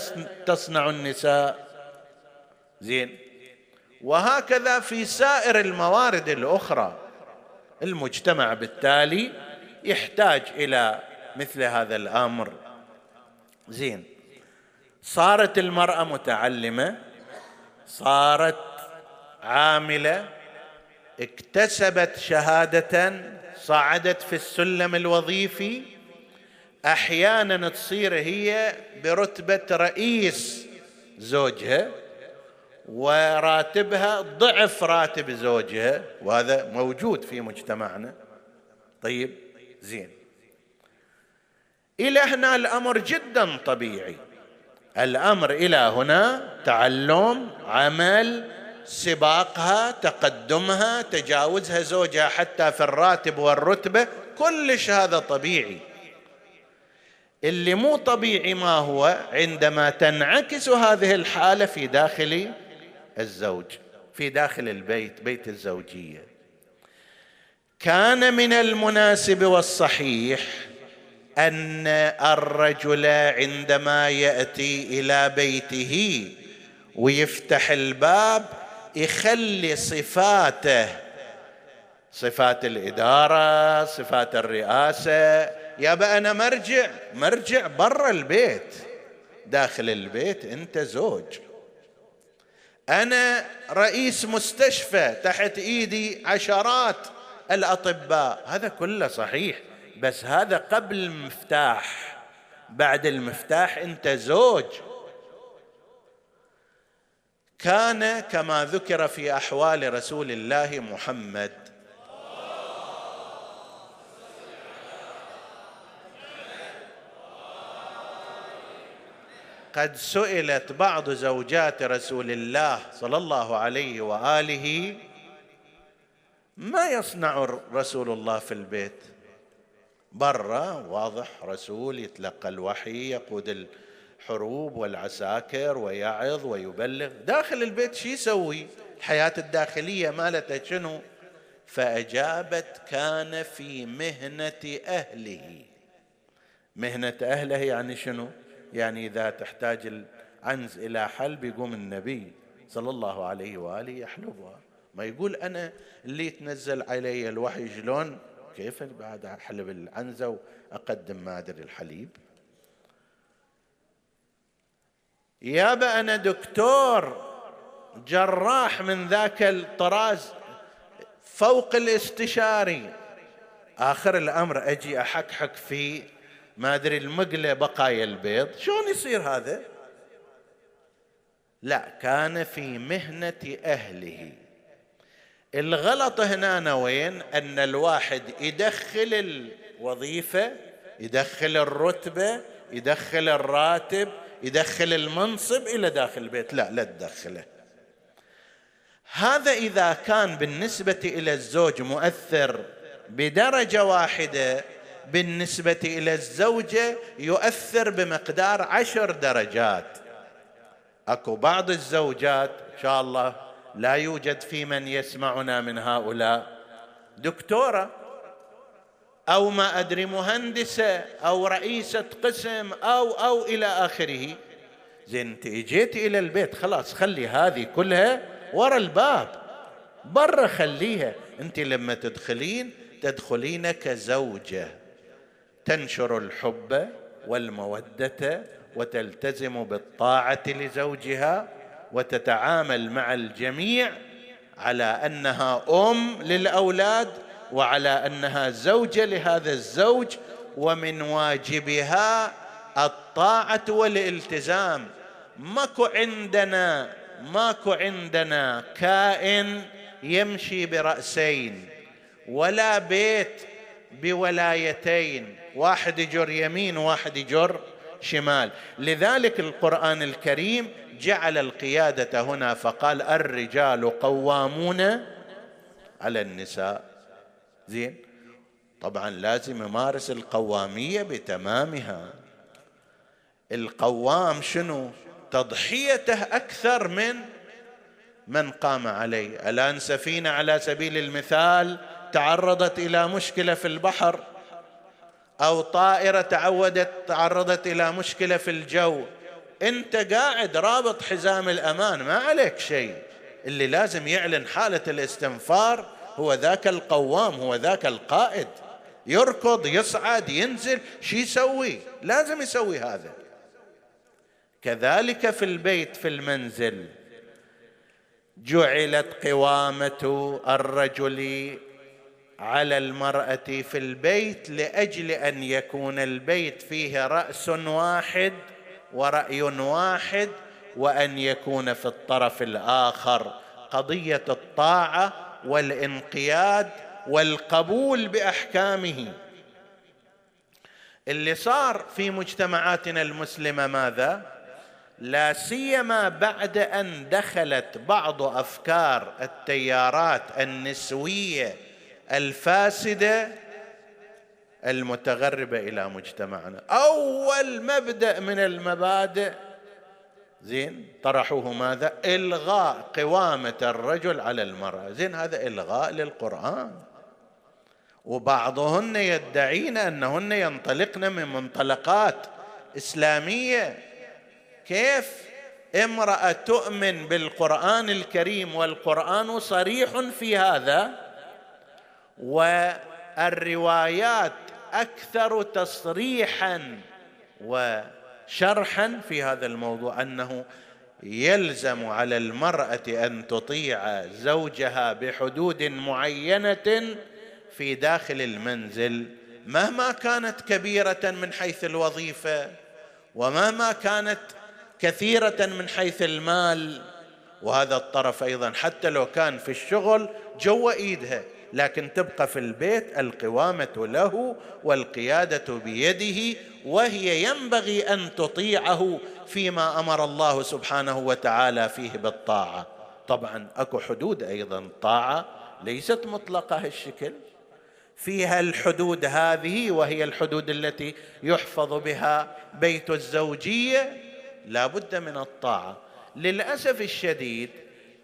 تصنع النساء؟ زين. وهكذا في سائر الموارد الأخرى. المجتمع بالتالي يحتاج إلى مثل هذا الأمر. زين. صارت المرأة متعلمة صارت عاملة اكتسبت شهادة صعدت في السلم الوظيفي. أحيانا تصير هي برتبة رئيس زوجها وراتبها ضعف راتب زوجها وهذا موجود في مجتمعنا. طيب زين. إلى هنا الأمر جدا طبيعي. الأمر إلى هنا تعلم عمل سباقها تقدمها تجاوزها زوجها حتى في الراتب والرتبة كلش هذا طبيعي. اللي مو طبيعي ما هو عندما تنعكس هذه الحالة في داخل الزوج في داخل البيت بيت الزوجية. كان من المناسب والصحيح أن الرجل عندما يأتي إلى بيته ويفتح الباب يخلي صفاته صفات الإدارة صفات الرئاسة يا أنا مرجع مرجع برا البيت داخل البيت أنت زوج. أنا رئيس مستشفى تحت إيدي عشرات الأطباء هذا كله صحيح. بس هذا قبل المفتاح. بعد المفتاح انت زوج. كان كما ذكر في أحوال رسول الله محمد. قد سئلت بعض زوجات رسول الله صلى الله عليه وآله ما يصنع رسول الله في البيت؟ برا واضح رسول يتلقى الوحي يقود الحروب والعساكر ويعظ ويبلغ. داخل البيت شو يسوي؟ الحياة الداخلية مالته شنو؟ فأجابت كان في مهنة أهله. مهنة أهله يعني شنو؟ يعني إذا تحتاج العنز إلى حل بيقوم النبي صلى الله عليه وآله يحلبها. ما يقول أنا اللي تنزل علي الوحي شلون؟ كيف بعد احلب العنزه وأقدم ما ادري الحليب؟ يابا أنا دكتور جراح من ذاك الطراز فوق الاستشاري. آخر الأمر أجي أحكحك في ما ادري المقلة بقايا البيض. شلون يصير هذا؟ لا كان في مهنة أهله. الغلط هنا وين؟ أن الواحد يدخل الوظيفة يدخل الرتبة يدخل الراتب يدخل المنصب إلى داخل البيت. لا لا تدخله. هذا إذا كان بالنسبة إلى الزوج مؤثر بدرجة واحدة بالنسبة إلى الزوجة يؤثر بمقدار عشر درجات. أكو بعض الزوجات إن شاء الله لا يوجد في من يسمعنا من هؤلاء. دكتورة أو ما أدري مهندسة أو رئيسة قسم أو أو إلى آخره. زين أنت إجيت إلى البيت خلاص خلي هذه كلها ورا الباب. برا خليها. أنت لما تدخلين تدخلين كزوجة. تنشر الحب والمودة وتلتزم بالطاعة لزوجها. وتتعامل مع الجميع على أنها أم للأولاد وعلى أنها زوجة لهذا الزوج ومن واجبها الطاعة والالتزام. ماكو عندنا ماكو عندنا كائن يمشي برأسين ولا بيت بولايتين واحد يجر يمين وواحد يجر شمال. لذلك القرآن الكريم جعل القيادة هنا فقال الرجال قوامون على النساء. زين؟ طبعا لازم يمارس القوامية بتمامها. القوام شنو؟ تضحيته أكثر من من قام عليه. الآن سفينة على سبيل المثال تعرضت إلى مشكلة في البحر. أو طائرة تعودت تعرضت إلى مشكلة في الجو. أنت قاعد رابط حزام الأمان. ما عليك شيء. اللي لازم يعلن حالة الاستنفار هو ذاك القوام هو ذاك القائد. يركض يصعد ينزل. شو يسوي؟ لازم يسوي هذا. كذلك في البيت في المنزل. جعلت قوامة الرجل على المرأة في البيت لأجل أن يكون البيت فيه رأس واحد ورأي واحد وأن يكون في الطرف الآخر. قضية الطاعة والانقياد والقبول بأحكامه. اللي صار في مجتمعاتنا المسلمة ماذا؟ لا سيما بعد أن دخلت بعض أفكار التيارات النسوية الفاسدة المتغربة إلى مجتمعنا. أول مبدأ من المبادئ زين طرحوه ماذا؟ إلغاء قوامة الرجل على المرأة. زين هذا إلغاء للقرآن. وبعضهن يدعين أنهن ينطلقن من منطلقات إسلامية. كيف؟ امرأة تؤمن بالقرآن الكريم والقرآن صريح في هذا والروايات أكثر تصريحا وشرحا في هذا الموضوع أنه يلزم على المرأة أن تطيع زوجها بحدود معينة في داخل المنزل مهما كانت كبيرة من حيث الوظيفة ومهما كانت كثيرة من حيث المال. وهذا الطرف أيضا حتى لو كان في الشغل جوا إيدها. لكن تبقى في البيت القوامة له والقيادة بيده وهي ينبغي أن تطيعه فيما أمر الله سبحانه وتعالى فيه بالطاعة. طبعا أكو حدود أيضا طاعة ليست مطلقة هالشكل. فيها الحدود هذه وهي الحدود التي يحفظ بها بيت الزوجية لا بد من الطاعة. للأسف الشديد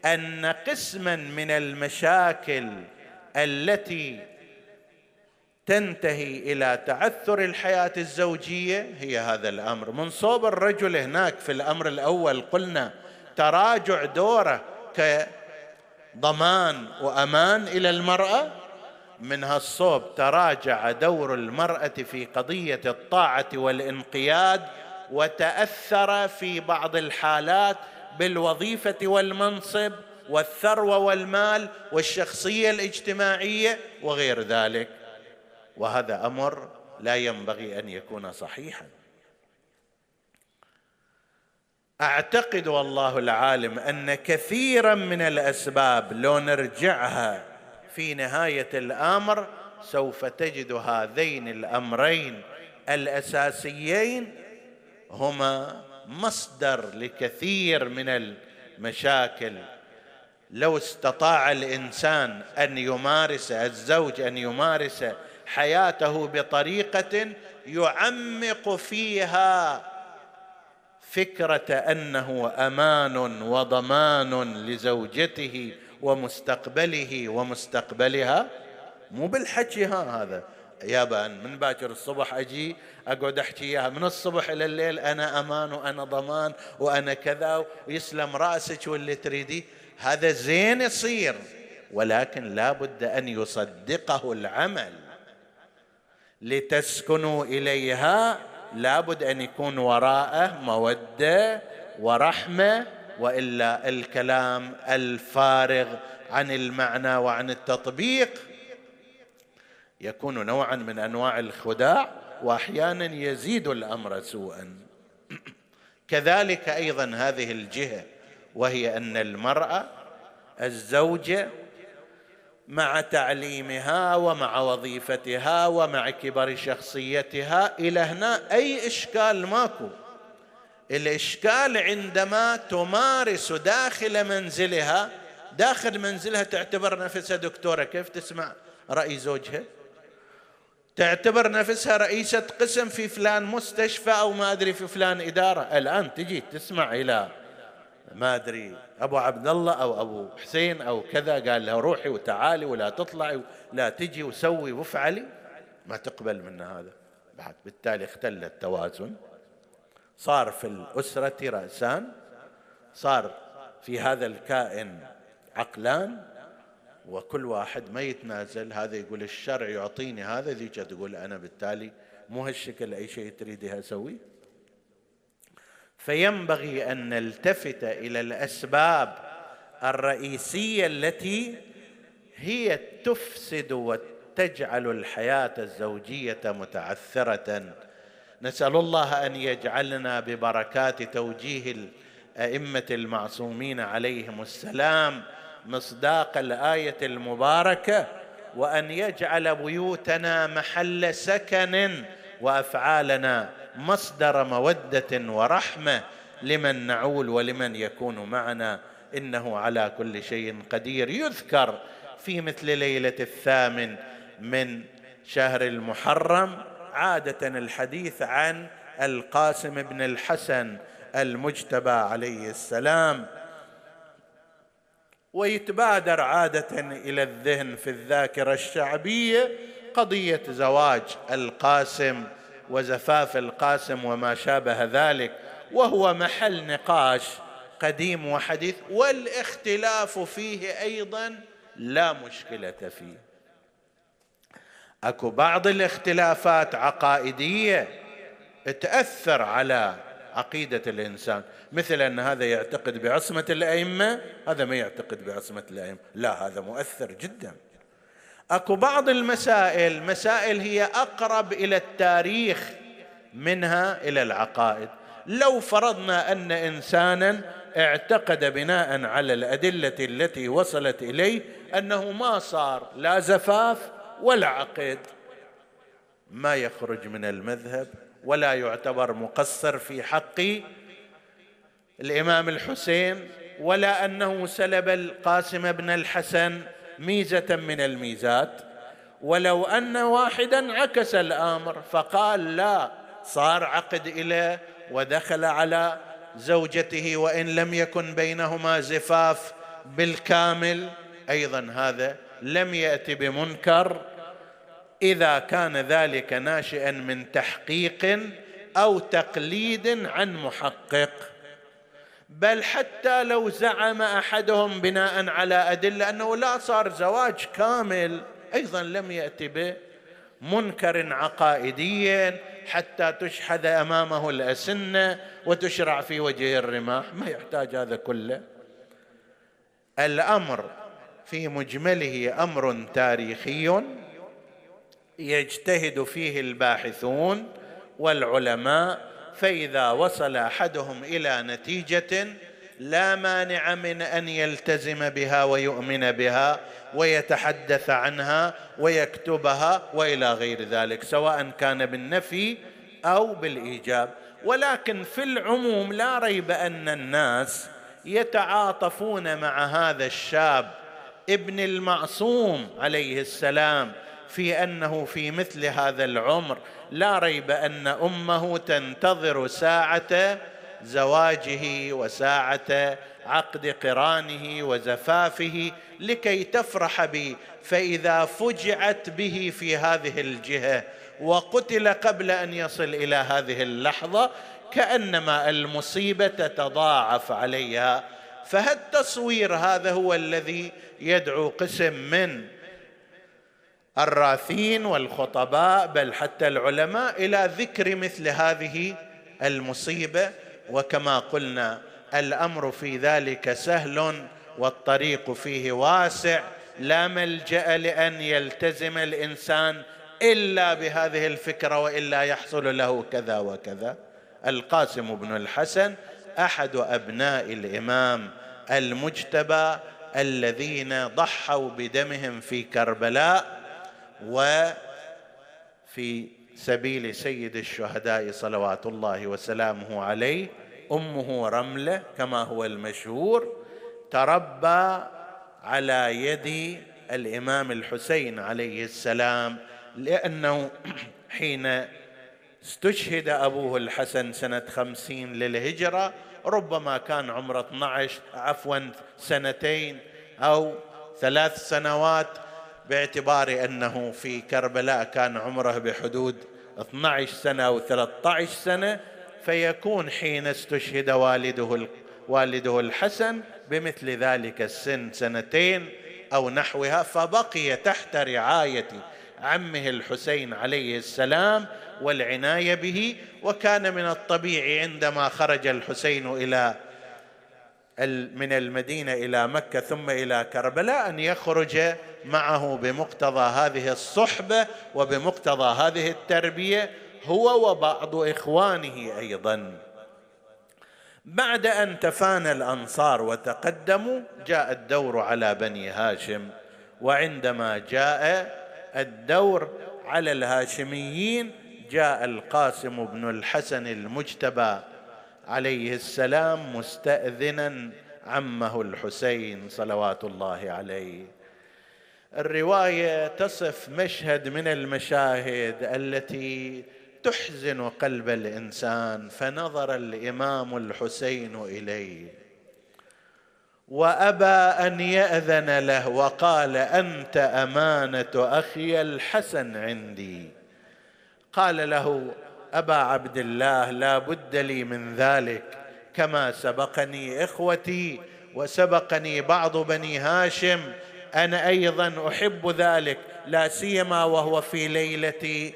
أن قسما من المشاكل التي تنتهي إلى تعثر الحياة الزوجية هي هذا الأمر. من صوب الرجل هناك في الأمر الأول قلنا تراجع دوره كضمان وأمان إلى المرأة. من هالصوب تراجع دور المرأة في قضية الطاعة والانقياد وتأثر في بعض الحالات بالوظيفة والمنصب. والثروة والمال والشخصية الاجتماعية وغير ذلك. وهذا أمر لا ينبغي أن يكون صحيحا. أعتقد والله العالم أن كثيرا من الأسباب لو نرجعها في نهاية الأمر سوف تجد هذين الأمرين الأساسيين هما مصدر لكثير من المشاكل لو استطاع الإنسان أن يمارس الزوج أن يمارس حياته بطريقة يعمق فيها فكرة أنه أمان وضمان لزوجته ومستقبله ومستقبلها مو بالحكي ها هذا. يابا من باكر الصبح أجي أقعد أحكي إياها من الصبح إلى الليل أنا أمان وأنا ضمان وأنا كذا ويسلم رأسك واللي تريديه. هذا زين يصير ولكن لا بد أن يصدقه العمل. لتسكنوا إليها لابد أن يكون وراءه مودة ورحمة وإلا الكلام الفارغ عن المعنى وعن التطبيق يكون نوعا من أنواع الخداع واحيانا يزيد الأمر سوءا. <clears throat> كذلك أيضا هذه الجهة وهي أن المرأة الزوجه مع تعليمها ومع وظيفتها ومع كبر شخصيتها إلى هنا أي إشكال ماكو. الإشكال عندما تمارس داخل منزلها داخل منزلها تعتبر نفسها دكتورة كيف تسمع رأي زوجها؟ تعتبر نفسها رئيسة قسم في فلان مستشفى أو ما أدري في فلان إدارة. الآن تجي تسمع إلى ما أدري أبو عبد الله أو أبو حسين أو كذا قال له روحي وتعالي ولا تطلعي ولا تجي وسوي وافعلي. ما تقبل منا هذا. بعد بالتالي اختل التوازن. صار في الأسرة رأسان. صار في هذا الكائن عقلان. وكل واحد ما يتنازل. هذا يقول الشرع يعطيني هذا ذيك تقول أنا بالتالي مو هالشكل أي شيء تريدها أسويه. فينبغي أن نلتفت إلى الأسباب الرئيسية التي هي تفسد وتجعل الحياة الزوجية متعثرة. نسأل الله أن يجعلنا ببركات توجيه الأئمة المعصومين عليهم السلام مصداق الآية المباركة وأن يجعل بيوتنا محل سكن وأفعالنا مصدر مودة ورحمة لمن نعول ولمن يكون معنا. إنه على كل شيء قدير. يذكر في مثل ليلة الثامن من شهر المحرم عادة الحديث عن القاسم بن الحسن المجتبى عليه السلام. ويتبادر عادة إلى الذهن في الذاكرة الشعبية قضية زواج القاسم وزفاف القاسم وما شابه ذلك وهو محل نقاش قديم وحديث والاختلاف فيه أيضا لا مشكلة فيه. أكو بعض الاختلافات عقائدية تأثر على عقيدة الإنسان. مثل أن هذا يعتقد بعصمة الأئمة هذا ما يعتقد بعصمة الأئمة. لا هذا مؤثر جدا. أكو بعض المسائل مسائل هي أقرب إلى التاريخ منها إلى العقائد. لو فرضنا أن إنسانا اعتقد بناء على الأدلة التي وصلت إليه أنه ما صار لا زفاف ولا عقد ما يخرج من المذهب ولا يعتبر مقصر في حق الإمام الحسين ولا أنه سلب القاسم بن الحسن ميزة من الميزات. ولو أن واحدا عكس الأمر فقال لا صار عقد إليه ودخل على زوجته وإن لم يكن بينهما زفاف بالكامل. أيضا هذا لم يات بمنكر. إذا كان ذلك ناشئا من تحقيق أو تقليد عن محقق. بل حتى لو زعم أحدهم بناء على أدلة أنه لا صار زواج كامل أيضا لم يأت بمنكر عقائدي حتى تشحذ أمامه الأسنة وتشرع في وجه الرماح. ما يحتاج هذا كله. الأمر في مجمله أمر تاريخي يجتهد فيه الباحثون والعلماء فإذا وصل أحدهم إلى نتيجة لا مانع من أن يلتزم بها ويؤمن بها ويتحدث عنها ويكتبها وإلى غير ذلك سواء كان بالنفي أو بالإيجاب. ولكن في العموم لا ريب أن الناس يتعاطفون مع هذا الشاب ابن المعصوم عليه السلام في أنه في مثل هذا العمر لا ريب أن أمه تنتظر ساعة زواجه وساعة عقد قرانه وزفافه لكي تفرح به فإذا فجعت به في هذه الجهة وقتل قبل أن يصل إلى هذه اللحظة كأنما المصيبة تتضاعف عليها. فهالتصوير هذا هو الذي يدعو قسم من الراثين والخطباء بل حتى العلماء إلى ذكر مثل هذه المصيبة. وكما قلنا الأمر في ذلك سهل والطريق فيه واسع. لا ملجأ لأن يلتزم الإنسان إلا بهذه الفكرة وإلا يحصل له كذا وكذا. القاسم بن الحسن أحد أبناء الإمام المجتبى الذين ضحوا بدمهم في كربلاء. وفي سبيل سيد الشهداء صلوات الله وسلامه عليه أمه رملة كما هو المشهور تربى على يد الإمام الحسين عليه السلام لأنه حين استشهد أبوه الحسن سنة خمسين للهجرة ربما كان عمره 12 عفوا سنتين أو ثلاث سنوات باعتبار أنه في كربلاء كان عمره بحدود 12 سنة أو 13 سنة فيكون حين استشهد والده والده الحسن بمثل ذلك السن سنتين أو نحوها فبقي تحت رعاية عمه الحسين عليه السلام والعناية به وكان من الطبيعي عندما خرج الحسين إلى من المدينة إلى مكة ثم إلى كربلاء أن يخرج معه بمقتضى هذه الصحبة وبمقتضى هذه التربية هو وبعض إخوانه أيضا. بعد أن تفانى الأنصار وتقدموا جاء الدور على بني هاشم وعندما جاء الدور على الهاشميين جاء القاسم بن الحسن المجتبى عليه السلام مستاذنا عمه الحسين صلوات الله عليه. الرواية تصف مشهد من المشاهد التي تحزن قلب الإنسان فنظر الإمام الحسين إليه. وأبى أن يأذن له وقال أنت أمانة أخي الحسن عندي. قال له أبا عبد الله لا بد لي من ذلك كما سبقني إخوتي وسبقني بعض بني هاشم أنا أيضا أحب ذلك لا سيما وهو في ليلة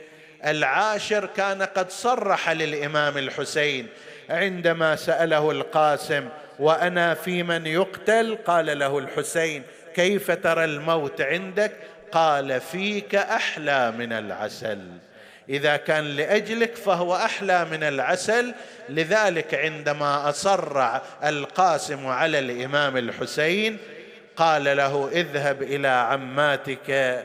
العاشر كان قد صرح للإمام الحسين عندما سأله القاسم وأنا في من يقتل؟ قال له الحسين كيف ترى الموت عندك؟ قال فيك أحلى من العسل. إذا كان لأجلك فهو أحلى من العسل لذلك عندما اصر القاسم على الإمام الحسين قال له اذهب إلى عماتك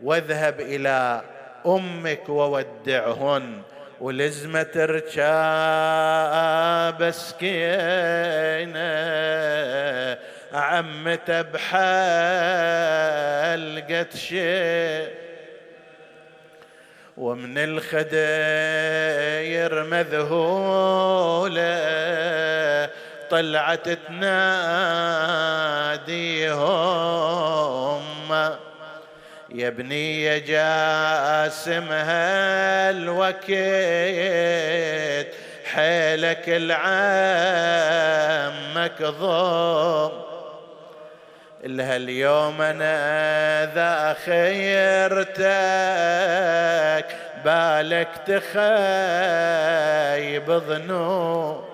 واذهب إلى أمك وودعهن ولزمة رجاب سكينة عمته بحلقة شيء. ومن الخدير مذهولة طلعت تناديهم يا ابني جاسمها الوكيت حيلك العام مكظوم لها اليوم أنا ذا خيرتك بالك تخيب ظنون.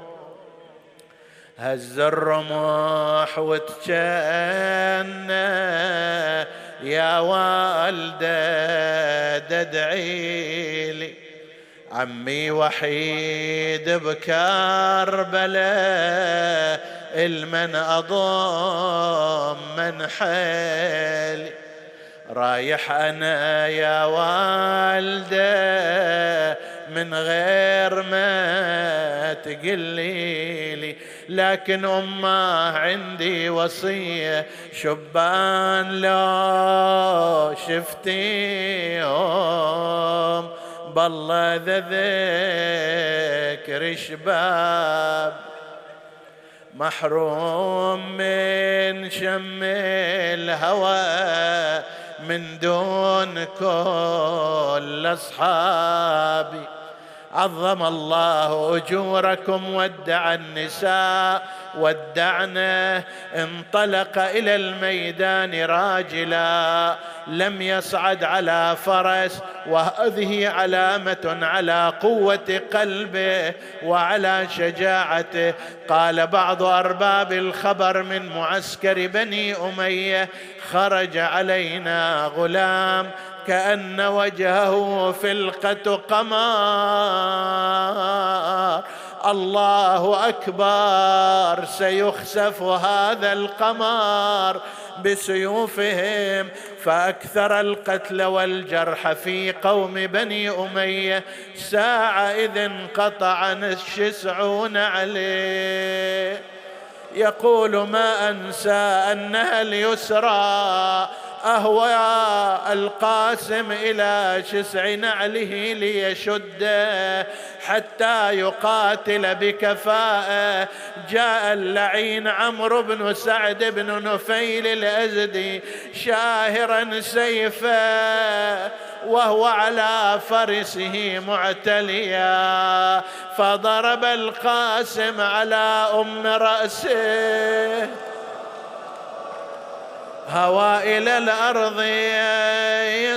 هز الرمح وتجنى يا والدة تدعي لي. عمي وحيد بكربلاء إلمن أضم من حيلي. رايح أنا يا والدة من غير ما تقلي لي لكن أمة عندي وصية شبان لو شفتيهم. بالله ذا ذكر شباب محروم من شم الهوى من دون كل أصحابي. عظم الله أجوركم ودع النساء ودعنا انطلق إلى الميدان راجلا. لم يصعد على فرس وهذه علامة على قوة قلبه وعلى شجاعته. قال بعض أرباب الخبر من معسكر بني أمية خرج علينا غلام كأن وجهه فلقة قمر. الله أكبر سيخسف هذا القمر بسيوفهم. فأكثر القتل والجرح في قوم بني أمية. ساعة إذ انقطع الشسعون عليه. يقول ما أنسى أنها اليسرى. أهوى القاسم إلى شسع نعله ليشده حتى يقاتل بكفاءة جاء اللعين عمرو بن سعد بن نفيل الأزدي شاهرا سيفه وهو على فرسه معتليا. فضرب القاسم على أم رأسه. هوى إلى الأرض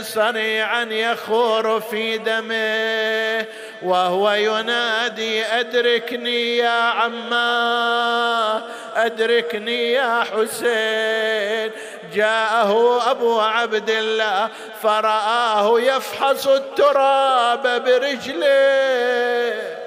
صريعا يخور في دمه وهو ينادي أدركني يا عما أدركني يا حسين. جاءه أبو عبد الله فرآه يفحص التراب برجله.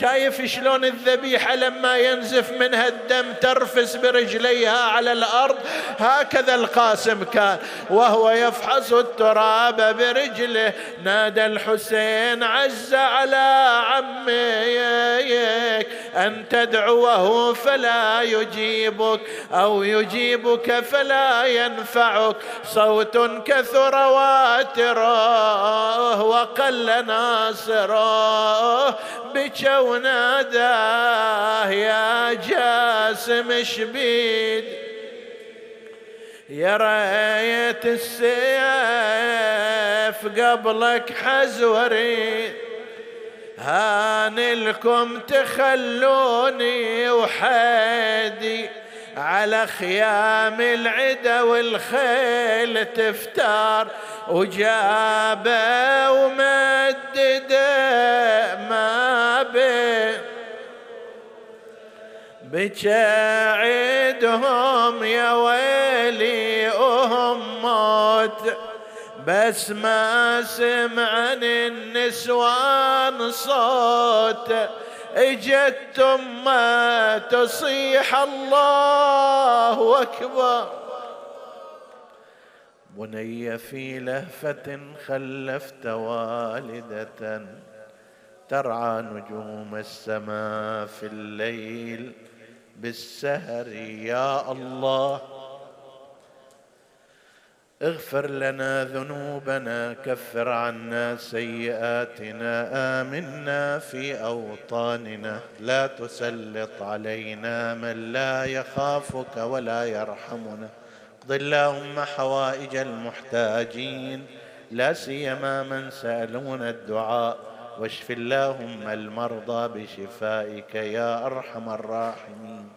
شايف شلون الذبيحة لما ينزف منها الدم ترفس برجليها على الأرض؟ هكذا القاسم كان وهو يفحص التراب برجله. نادى الحسين عز على عميك. أن تدعوه فلا يجيبك أو يجيبك فلا ينفعك. صوت كثر واتره وقل ناصره. بكوا وناداه يا جاسم شبيد. يا راية السيف قبلك حز وريد هان لكم تخلوني وحادي على خيام العدا والخيل تفتار. وجابه ومدده ما بين بجاعدهم يا ويلي بس ما سمعن النسوان صوت. اجت ما تصيح الله أكبر. بني في لهفة خلفت والدة ترعى نجوم السماء في الليل بالسهر يا الله. اغفر لنا ذنوبنا كفر عنا سيئاتنا آمنا في أوطاننا. لا تسلط علينا من لا يخافك ولا يرحمنا. اقض اللهم حوائج المحتاجين لا سيما من سالون الدعاء. واشف اللهم المرضى بشفائك يا أرحم الراحمين.